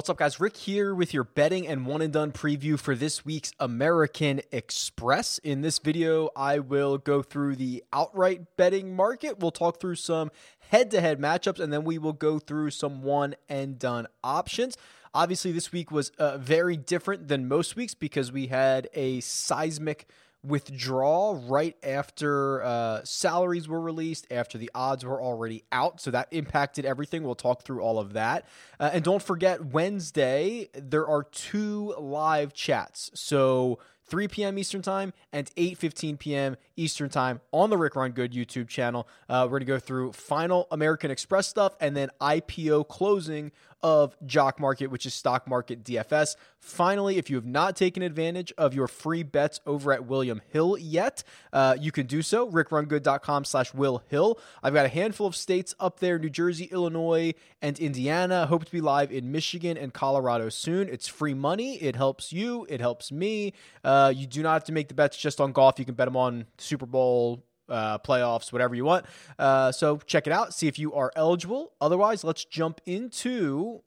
What's up, guys? Rick here with your betting and one and done preview for this week's American Express. In this video, I will go through the outright betting market. We'll talk through some head to head matchups, and then we will go through some one and done options. Obviously, this week was uh, very different than most weeks because we had a seismic withdraw right after uh, salaries were released, after the odds were already out. So that impacted everything. We'll talk through all of that. Uh, and don't forget, Wednesday, there are two live chats. So 3 p.m. Eastern Time and 8:15 p.m. Eastern Time on the Rick Run Good YouTube channel. Uh, we're gonna go through final American Express stuff and then IPO closing of Jock Market, which is Stock Market DFS. Finally, if you have not taken advantage of your free bets over at William Hill yet, uh, you can do so. RickRunGood.com slash Will Hill. I've got a handful of states up there New Jersey, Illinois, and Indiana. Hope to be live in Michigan and Colorado soon. It's free money. It helps you, it helps me. Uh, you do not have to make the bets just on golf. You can bet them on Super Bowl, uh, playoffs, whatever you want. Uh, so check it out, see if you are eligible. Otherwise, let's jump into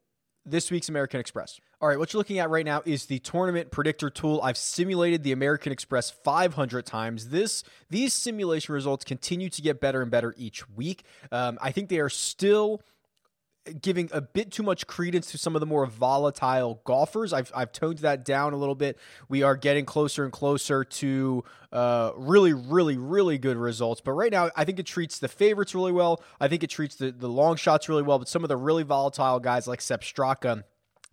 this week's American Express. All right, what you're looking at right now is the tournament predictor tool. I've simulated the American Express 500 times. This these simulation results continue to get better and better each week. Um, I think they are still giving a bit too much credence to some of the more volatile golfers. I've, I've toned that down a little bit. We are getting closer and closer to uh, really, really, really good results. But right now, I think it treats the favorites really well. I think it treats the, the long shots really well. But some of the really volatile guys like Sepp Straka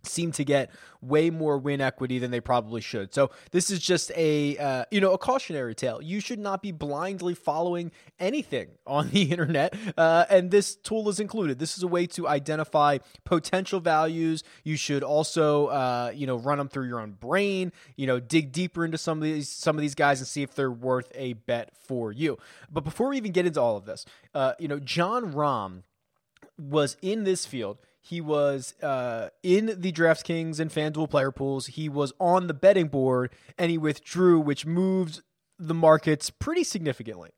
seem to get way more win equity than they probably should. So this is just a uh, you know a cautionary tale. You should not be blindly following anything on the internet, uh, and this tool is included. This is a way to identify potential values. You should also uh, you know run them through your own brain. You know dig deeper into some of these some of these guys and see if they're worth a bet for you. But before we even get into all of this, uh, you know Jon Rahm was in this field he was uh, in the DraftKings and FanDuel player pools. He was on the betting board and he withdrew, which moved the markets pretty significantly.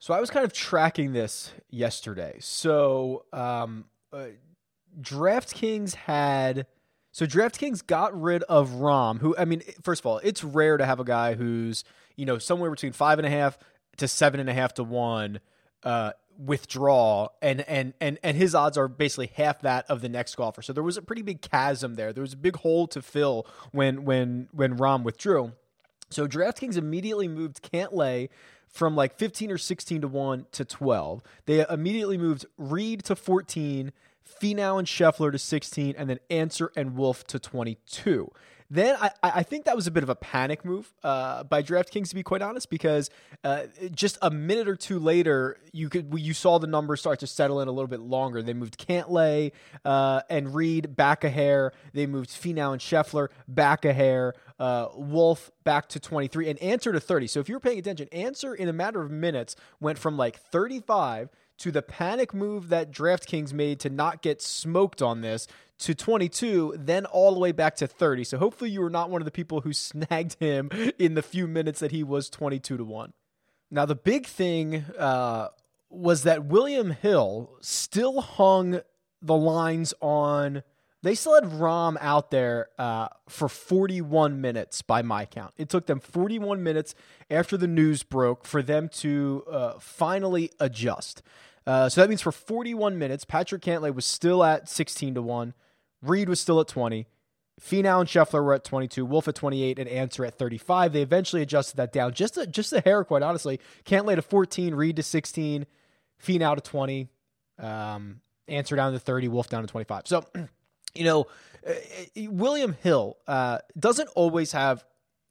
So I was kind of tracking this yesterday. So um, uh, DraftKings had. So DraftKings got rid of Rahm, who I mean, first of all, it's rare to have a guy who's you know somewhere between five and a half to seven and a half to one uh, withdraw and and and and his odds are basically half that of the next golfer. So there was a pretty big chasm there. There was a big hole to fill when when when Rahm withdrew. So DraftKings immediately moved Cantlay from like 15 or 16 to 1 to 12. They immediately moved Reed to 14, Finau and Scheffler to 16, and then Ancer and Wolff to 22. Then I, I think that was a bit of a panic move uh, by DraftKings, to be quite honest, because uh, just a minute or two later, you could you saw the numbers start to settle in a little bit longer. They moved Cantlay uh, and Reed back a hair. They moved Finau and Scheffler back a hair. Uh, Wolff back to 23 and Ancer to 30. So if you were paying attention, Ancer in a matter of minutes went from like 35 to the panic move that DraftKings made to not get smoked on this to 22, then all the way back to 30. So hopefully you were not one of the people who snagged him in the few minutes that he was 22 to 1. Now, the big thing uh, was that William Hill still hung the lines on. They still had Rahm out there uh, for 41 minutes by my count. It took them 41 minutes after the news broke for them to uh, finally adjust. Uh, so that means for 41 minutes, Patrick Cantlay was still at 16 to 1. Reed was still at 20. Finau and Scheffler were at 22, Wolff at 28, and Ancer at 35. They eventually adjusted that down just a, just a hair, quite honestly. Cantlay to 14, Reed to 16, Finau to 20, um, Ancer down to 30, Wolff down to 25. So, you know, uh, uh, William Hill uh, doesn't always have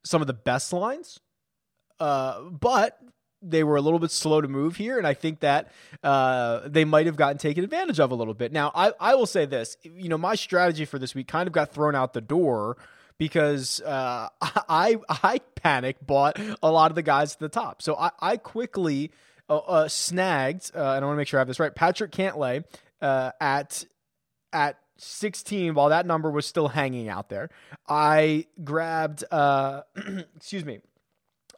some of the best lines, uh, but they were a little bit slow to move here, and I think that uh, they might have gotten taken advantage of a little bit. Now, I, I will say this: you know, my strategy for this week kind of got thrown out the door because uh, I I panic bought a lot of the guys at the top, so I, I quickly uh, uh snagged. And I want to make sure I have this right. Patrick Cantlay at at 16 while that number was still hanging out there. I grabbed. uh, excuse me.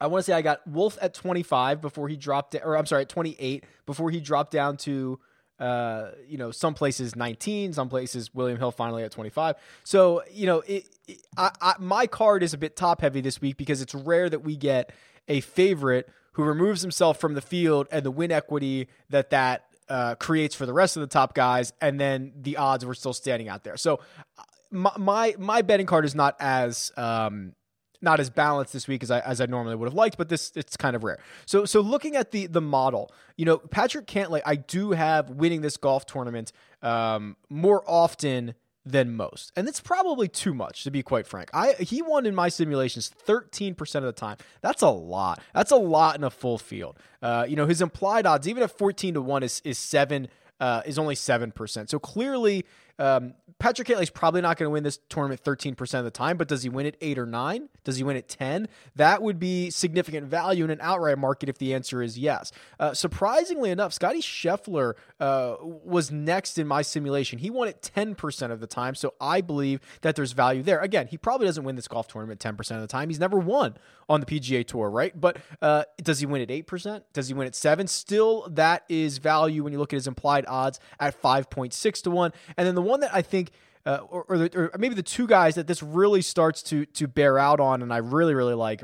I want to say I got Wolff at 25 before he dropped, or I'm sorry, at 28 before he dropped down to Uh, you know, some places 19, some places William Hill finally at 25. So, you know, it, it I, I, my card is a bit top heavy this week because it's rare that we get a favorite who removes himself from the field and the win equity that that uh, creates for the rest of the top guys, and then the odds were still standing out there. So, uh, my my, my betting card is not as um, not as balanced this week as I as I normally would have liked, but this it's kind of rare. So so looking at the the model, you know, Patrick Cantlay, I do have winning this golf tournament um, more often than most. And it's probably too much to be quite frank. I he won in my simulations 13% of the time. That's a lot. That's a lot in a full field. Uh, you know, his implied odds even at 14 to 1 is is 7 uh, is only 7%. So clearly um, Patrick is probably not going to win this tournament 13% of the time, but does he win it 8 or 9? Does he win it 10? That would be significant value in an outright market if the answer is yes. Uh, surprisingly enough, Scotty Scheffler uh, was next in my simulation. He won it 10% of the time, so I believe that there's value there. Again, he probably doesn't win this golf tournament 10% of the time. He's never won on the PGA Tour, right? But uh, does he win at 8%? Does he win at 7 Still, that is value when you look at his implied odds at 5.6 to 1. And then the one that I think uh, or, or, or, maybe the two guys that this really starts to to bear out on, and I really really like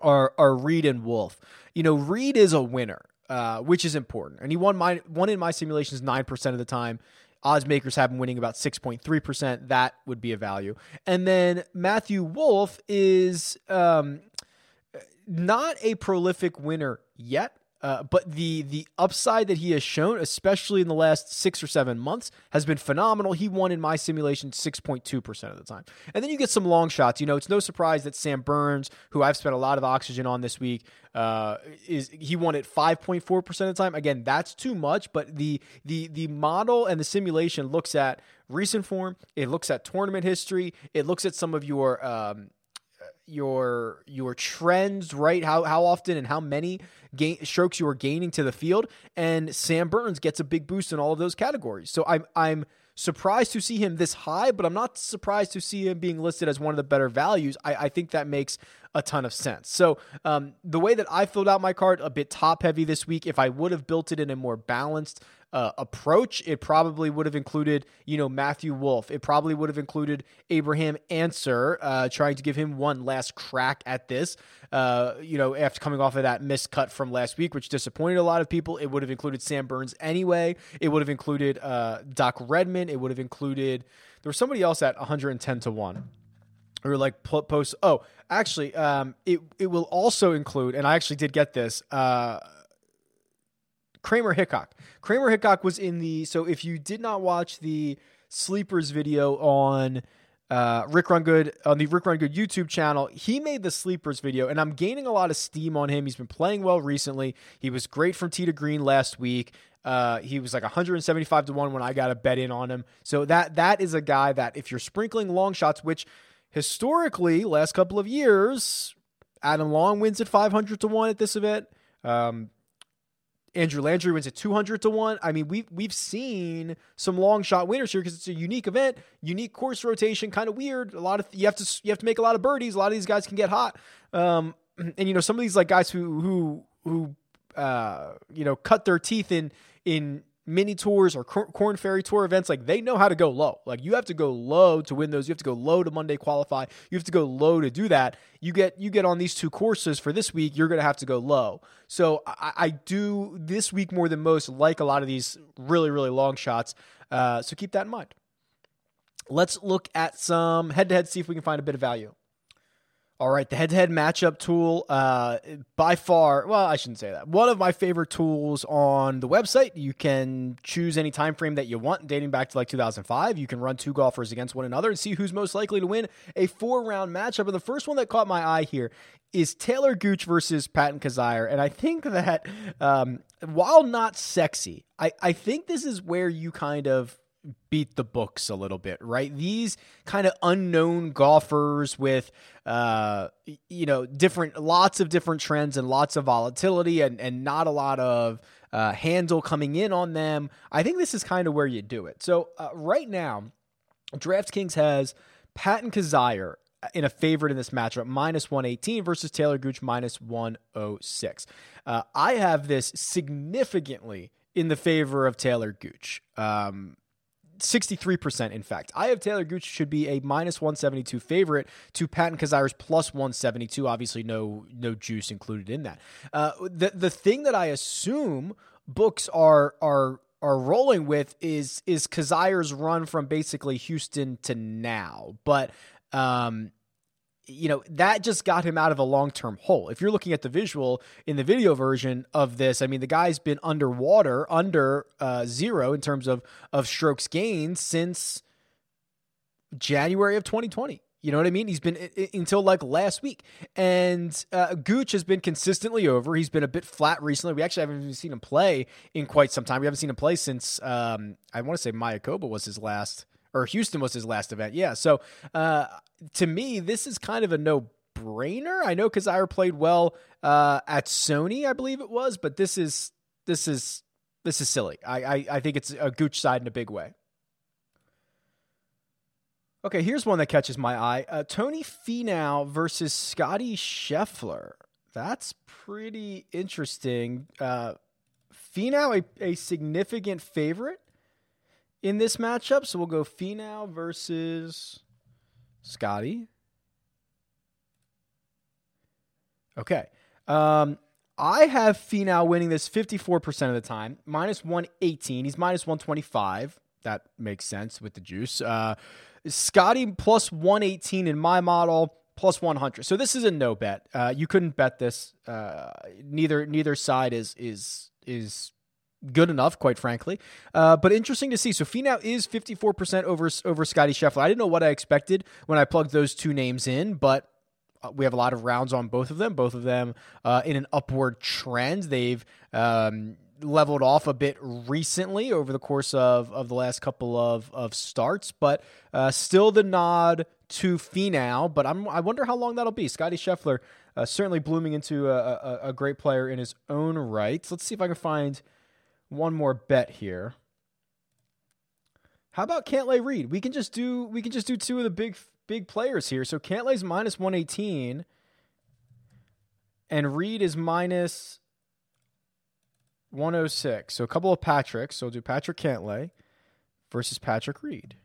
are are Reed and Wolff. You know, Reed is a winner, uh, which is important, and he won my one in my simulations nine percent of the time. Odds makers have him winning about 6.3%. That would be a value. And then Matthew Wolff is um, not a prolific winner yet, uh, but the the upside that he has shown, especially in the last six or seven months, has been phenomenal. He won in my simulation six point two percent of the time, and then you get some long shots. You know, it's no surprise that Sam Burns, who I've spent a lot of oxygen on this week, uh, is he won at five point four percent of the time. Again, that's too much, but the the the model and the simulation looks at recent form. It looks at tournament history. It looks at some of your um, your your trends, right? How how often and how many gain, strokes you are gaining to the field, and Sam Burns gets a big boost in all of those categories. So I'm I'm surprised to see him this high, but I'm not surprised to see him being listed as one of the better values. I, I think that makes a ton of sense. So um, the way that I filled out my card, a bit top heavy this week. If I would have built it in a more balanced uh, approach, it probably would have included, you know, Matthew Wolff. It probably would have included Abraham Ancer, uh, trying to give him one last crack at this. Uh, you know, after coming off of that miscut from last week, which disappointed a lot of people, it would have included Sam Burns anyway. It would have included uh, Doc Redman. It would have included there was somebody else at 110 to one or like post. Oh, actually, um, it it will also include, and I actually did get this. Uh, Kramer Hickok. Kramer Hickok was in the. So if you did not watch the sleepers video on uh, Rick Run Good on the Rick Run Good YouTube channel, he made the sleepers video, and I'm gaining a lot of steam on him. He's been playing well recently. He was great from tee to green last week. Uh, he was like 175 to one when I got a bet in on him. So that that is a guy that if you're sprinkling long shots, which historically last couple of years, Adam Long wins at 500 to one at this event. Um, Andrew Landry wins at 200 to 1. I mean, we've, we've seen some long shot winners here because it's a unique event, unique course rotation, kind of weird. A lot of, you have to, you have to make a lot of birdies. A lot of these guys can get hot. Um, and you know, some of these like guys who, who, who, uh, you know, cut their teeth in, in mini tours or Korn Ferry Tour events, like they know how to go low. Like you have to go low to win those. You have to go low to Monday qualify. You have to go low to do that. You get you get on these two courses for this week. You're going to have to go low. So I, I, do this week more than most like a lot of these really really long shots. Uh, so keep that in mind. Let's look at some head to head. See if we can find a bit of value. All right, the head-to-head matchup tool, uh, by far, well, I shouldn't say that. One of my favorite tools on the website. You can choose any time frame that you want, dating back to like 2005. You can run two golfers against one another and see who's most likely to win a four-round matchup. And the first one that caught my eye here is Taylor Gooch versus Patton Kizzire. And I think that um, while not sexy, I, I think this is where you kind of beat the books a little bit, right? These kind of unknown golfers with, uh, you know, different, lots of different trends and lots of volatility and, and not a lot of uh, handle coming in on them. I think this is kind of where you do it. So uh, right now, DraftKings has Patton Kizzire in a favorite in this matchup, minus 118 versus Taylor Gooch, minus 106. Uh, I have this significantly in the favor of Taylor Gooch. Um, 63% in fact. I have Taylor Gooch should be a minus 172 favorite to Patton Kizzire's plus 172. Obviously, no no juice included in that. Uh, the the thing that I assume books are are are rolling with is is Kizzire's run from basically Houston to now, but um, you know, that just got him out of a long term hole. If you're looking at the visual in the video version of this, I mean, the guy's been underwater, under uh, zero in terms of, of strokes gained since January of 2020. You know what I mean? He's been I- until like last week. And uh, Gooch has been consistently over. He's been a bit flat recently. We actually haven't even seen him play in quite some time. We haven't seen him play since, um, I want to say Mayakoba was his last or Houston was his last event. Yeah. So uh, to me, this is kind of a no brainer. I know Kizzire played well uh, at Sony, I believe it was, but this is this is this is silly. I, I, I think it's a Gooch side in a big way. Okay, here's one that catches my eye: uh, Tony Finau versus Scotty Scheffler. That's pretty interesting. Uh, Finau, a, a significant favorite in this matchup. So we'll go Finau versus Scotty. Okay. Um, I have Finau winning this 54% of the time, minus 118. He's minus 125. That makes sense with the juice. Uh, Scotty plus 118 in my model, plus 100. So this is a no bet. Uh, you couldn't bet this. Uh, neither neither side is is is good enough, quite frankly. Uh, but interesting to see. So Finau is 54% over over Scotty Scheffler. I didn't know what I expected when I plugged those two names in, but uh, we have a lot of rounds on both of them. Both of them uh, in an upward trend. They've um, leveled off a bit recently over the course of, of the last couple of, of starts, but uh, still the nod to Finau. But I'm, I wonder how long that'll be. Scotty Scheffler uh, certainly blooming into a, a, a great player in his own right. Let's see if I can find – one more bet here. How about Cantlay Reed? We can just do we can just do two of the big big players here. So Cantlay's minus 118 and Reed is minus 106. So a couple of Patricks. So we'll do Patrick Cantlay versus Patrick Reed.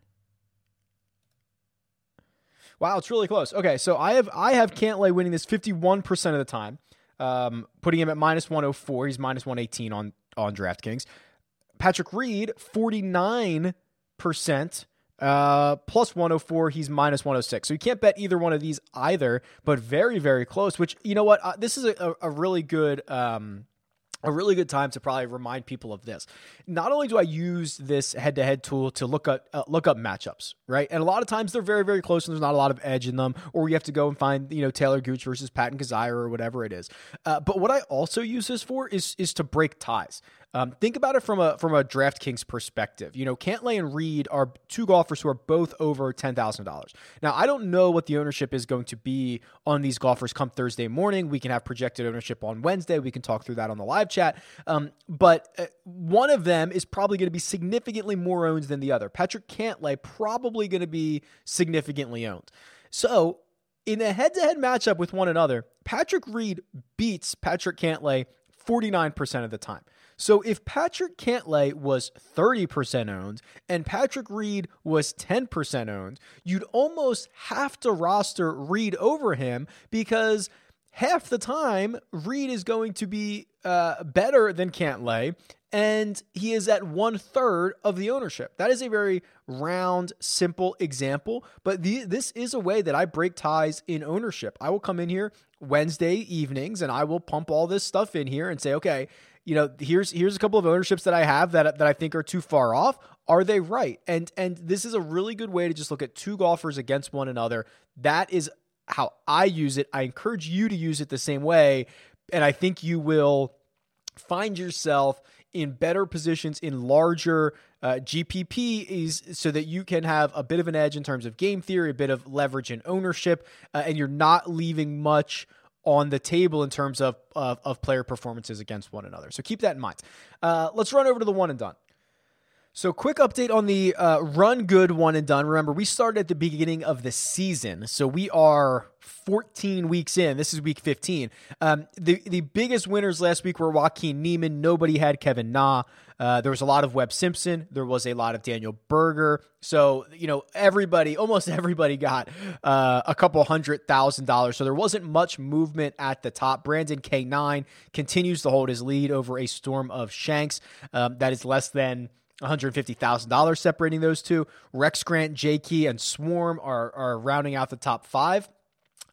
Wow, it's really close. Okay, so I have I have Cantlay winning this 51% of the time. Um, putting him at minus 104. He's minus 118 on on DraftKings. Patrick Reed, 49% uh, plus 104. He's minus 106. So you can't bet either one of these either, but very, very close, which, you know what? Uh, this is a, a really good. Um, a really good time to probably remind people of this. Not only do I use this head-to-head tool to look up uh, look up matchups, right? And a lot of times they're very very close and there's not a lot of edge in them, or you have to go and find you know Taylor Gooch versus Patton Kizzire or whatever it is. Uh, but what I also use this for is is to break ties. Um, think about it from a from a DraftKings perspective. You know, Cantlay and Reed are two golfers who are both over ten thousand dollars. Now, I don't know what the ownership is going to be on these golfers come Thursday morning. We can have projected ownership on Wednesday. We can talk through that on the live chat. Um, but uh, one of them is probably going to be significantly more owned than the other. Patrick Cantlay probably going to be significantly owned. So in a head-to-head matchup with one another, Patrick Reed beats Patrick Cantlay 49% of the time. So if Patrick Cantlay was 30% owned and Patrick Reed was 10% owned, you'd almost have to roster Reed over him because half the time Reed is going to be uh, better than Cantlay and he is at one third of the ownership. That is a very round, simple example, but the, this is a way that I break ties in ownership. I will come in here Wednesday evenings and I will pump all this stuff in here and say, okay, you know, here's here's a couple of ownerships that I have that that I think are too far off. Are they right? And and this is a really good way to just look at two golfers against one another. That is how I use it. I encourage you to use it the same way, and I think you will find yourself in better positions in larger uh, GPPs so that you can have a bit of an edge in terms of game theory, a bit of leverage and ownership, uh, and you're not leaving much on the table in terms of, of, of player performances against one another. So keep that in mind. Uh, let's run over to the one and done. So, quick update on the uh, run good one and done. Remember, we started at the beginning of the season, so we are 14 weeks in. This is week 15. Um, the the biggest winners last week were Joaquin Niemann. Nobody had Kevin Na. Uh, there was a lot of Webb Simpson. There was a lot of Daniel Berger. So you know everybody, almost everybody got uh, a couple hundred thousand dollars. So there wasn't much movement at the top. Brandon K9 continues to hold his lead over a storm of Shanks. Um, that is less than $150,000 separating those two. Rex Grant, J Key, and Swarm are, are rounding out the top five.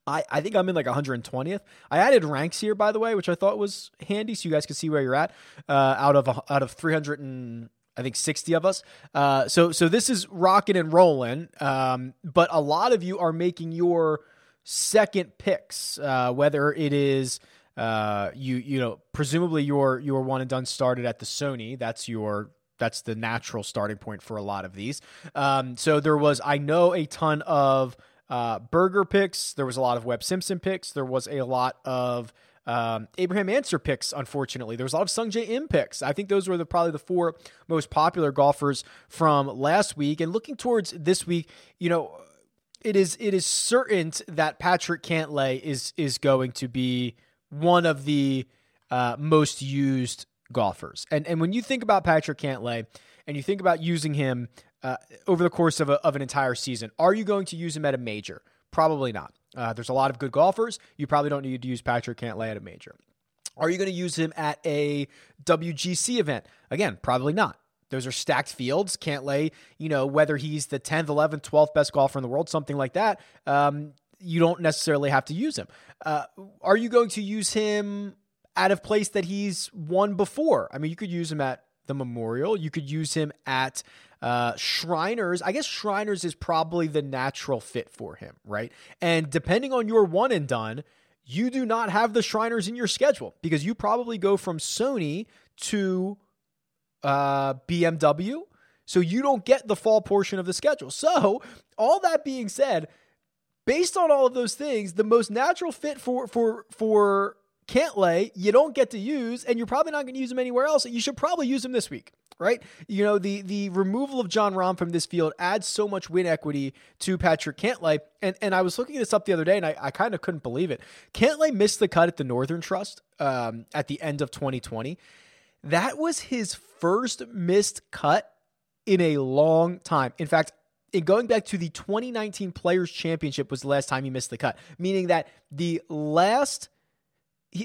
I, I think I'm in like 120th. I added ranks here, by the way, which I thought was handy, so you guys can see where you're at. Uh, out of out of 300 and I think 60 of us. Uh, so so this is rocking and rolling. Um, but a lot of you are making your second picks, uh, whether it is uh, you you know presumably your your one and done started at the Sony. That's your that's the natural starting point for a lot of these. Um, so there was, I know, a ton of uh, Berger picks. There was a lot of Webb Simpson picks. There was a lot of um, Abraham Ancer picks. Unfortunately, there was a lot of Sungjae Im picks. I think those were the probably the four most popular golfers from last week. And looking towards this week, you know, it is it is certain that Patrick Cantlay is is going to be one of the uh, most used golfers. And and when you think about Patrick Cantlay and you think about using him uh, over the course of, a, of an entire season, are you going to use him at a major? Probably not. Uh, there's a lot of good golfers. You probably don't need to use Patrick Cantlay at a major. Are you going to use him at a WGC event? Again, probably not. Those are stacked fields. Cantlay, you know, whether he's the 10th, 11th, 12th best golfer in the world, something like that, um, you don't necessarily have to use him. Uh, are you going to use him at a place that he's won before. I mean, you could use him at the Memorial. You could use him at uh, Shriners. I guess Shriners is probably the natural fit for him, right? And depending on your one and done, you do not have the Shriners in your schedule because you probably go from Sony to uh, BMW. So you don't get the fall portion of the schedule. So, all that being said, based on all of those things, the most natural fit for for for Cantlay, you don't get to use, and you're probably not going to use him anywhere else. You should probably use him this week, right? You know, the the removal of Jon Rahm from this field adds so much win equity to Patrick Cantlay. And and I was looking this up the other day, and I, I kind of couldn't believe it. Cantlay missed the cut at the Northern Trust um, at the end of 2020. That was his first missed cut in a long time. In fact, in going back to the 2019 Players Championship was the last time he missed the cut, meaning that the last –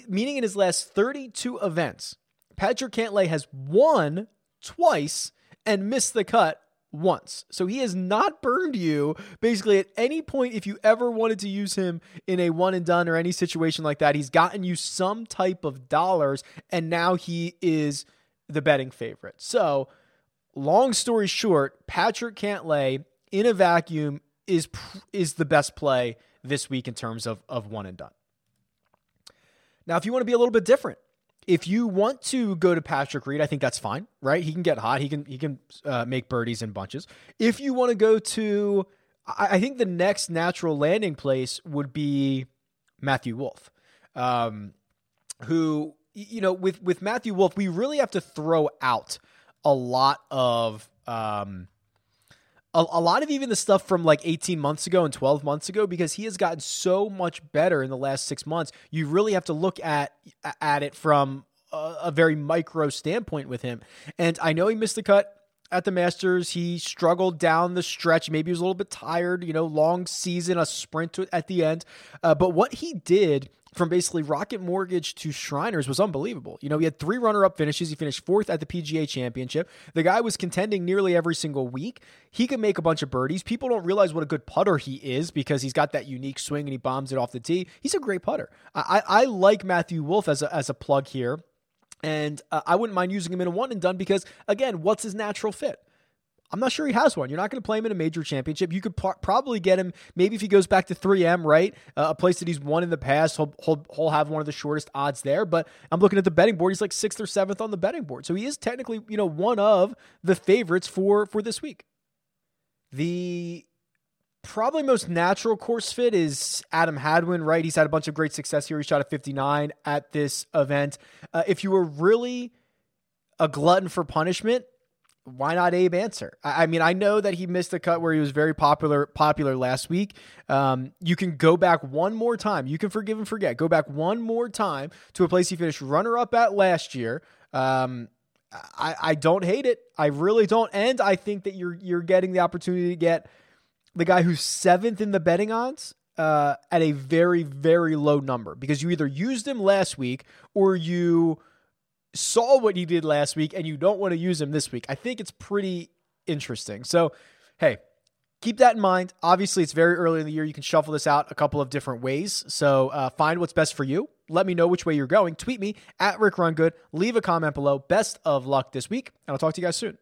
meaning in his last 32 events, Patrick Cantlay has won twice and missed the cut once. So he has not burned you basically at any point if you ever wanted to use him in a one and done or any situation like that. He's gotten you some type of dollars and now he is the betting favorite. So, long story short, Patrick Cantlay in a vacuum is is the best play this week in terms of of one and done. Now, if you want to be a little bit different, if you want to go to Patrick Reed, I think that's fine, right? He can get hot. He can he can uh, make birdies in bunches. If you want to go to, I, I, think the next natural landing place would be Matthew Wolff, um, who you know with with Matthew Wolff, we really have to throw out a lot of um, a, a, lot of even the stuff from like 18 months ago and 12 months ago because he has gotten so much better in the last six months. You really have to look at at it from a, a very micro standpoint with him. And I know he missed the cut at the Masters. He struggled down the stretch. Maybe he was a little bit tired, you know, long season, a sprint at the end. Uh, but what he did from basically Rocket Mortgage to Shriners was unbelievable. You know, he had three runner up finishes. He finished fourth at the PGA Championship. The guy was contending nearly every single week. He could make a bunch of birdies. People don't realize what a good putter he is because he's got that unique swing and he bombs it off the tee. He's a great putter. I, I, like Matthew Wolff as a, as a plug here. And uh, I wouldn't mind using him in a one and done because, again, what's his natural fit? I'm not sure he has one. You're not going to play him in a major championship. You could probably get him maybe if he goes back to 3M, right? Uh, a place that he's won in the past. He'll, he'll, he'll have one of the shortest odds there. But I'm looking at the betting board. He's like sixth or seventh on the betting board. So he is technically, you know, one of the favorites for for this week. The probably most natural course fit is Adam Hadwin, right? He's had a bunch of great success here. He shot a 59 at this event. Uh, if you were really a glutton for punishment, why not Abe Ancer? I, I, mean, I know that he missed the cut where he was very popular popular last week. Um, you can go back one more time. You can forgive and forget. Go back one more time to a place he finished runner up at last year. Um, I, I don't hate it. I really don't. And I think that you're you're getting the opportunity to get the guy who's seventh in the betting odds uh, at a very, very low number because you either used him last week or you saw what he did last week and you don't want to use him this week. I think it's pretty interesting. So, hey, keep that in mind. Obviously, it's very early in the year. You can shuffle this out a couple of different ways. So, uh, find what's best for you. Let me know which way you're going. Tweet me at Rick Rungood. Leave a comment below. Best of luck this week, and I'll talk to you guys soon.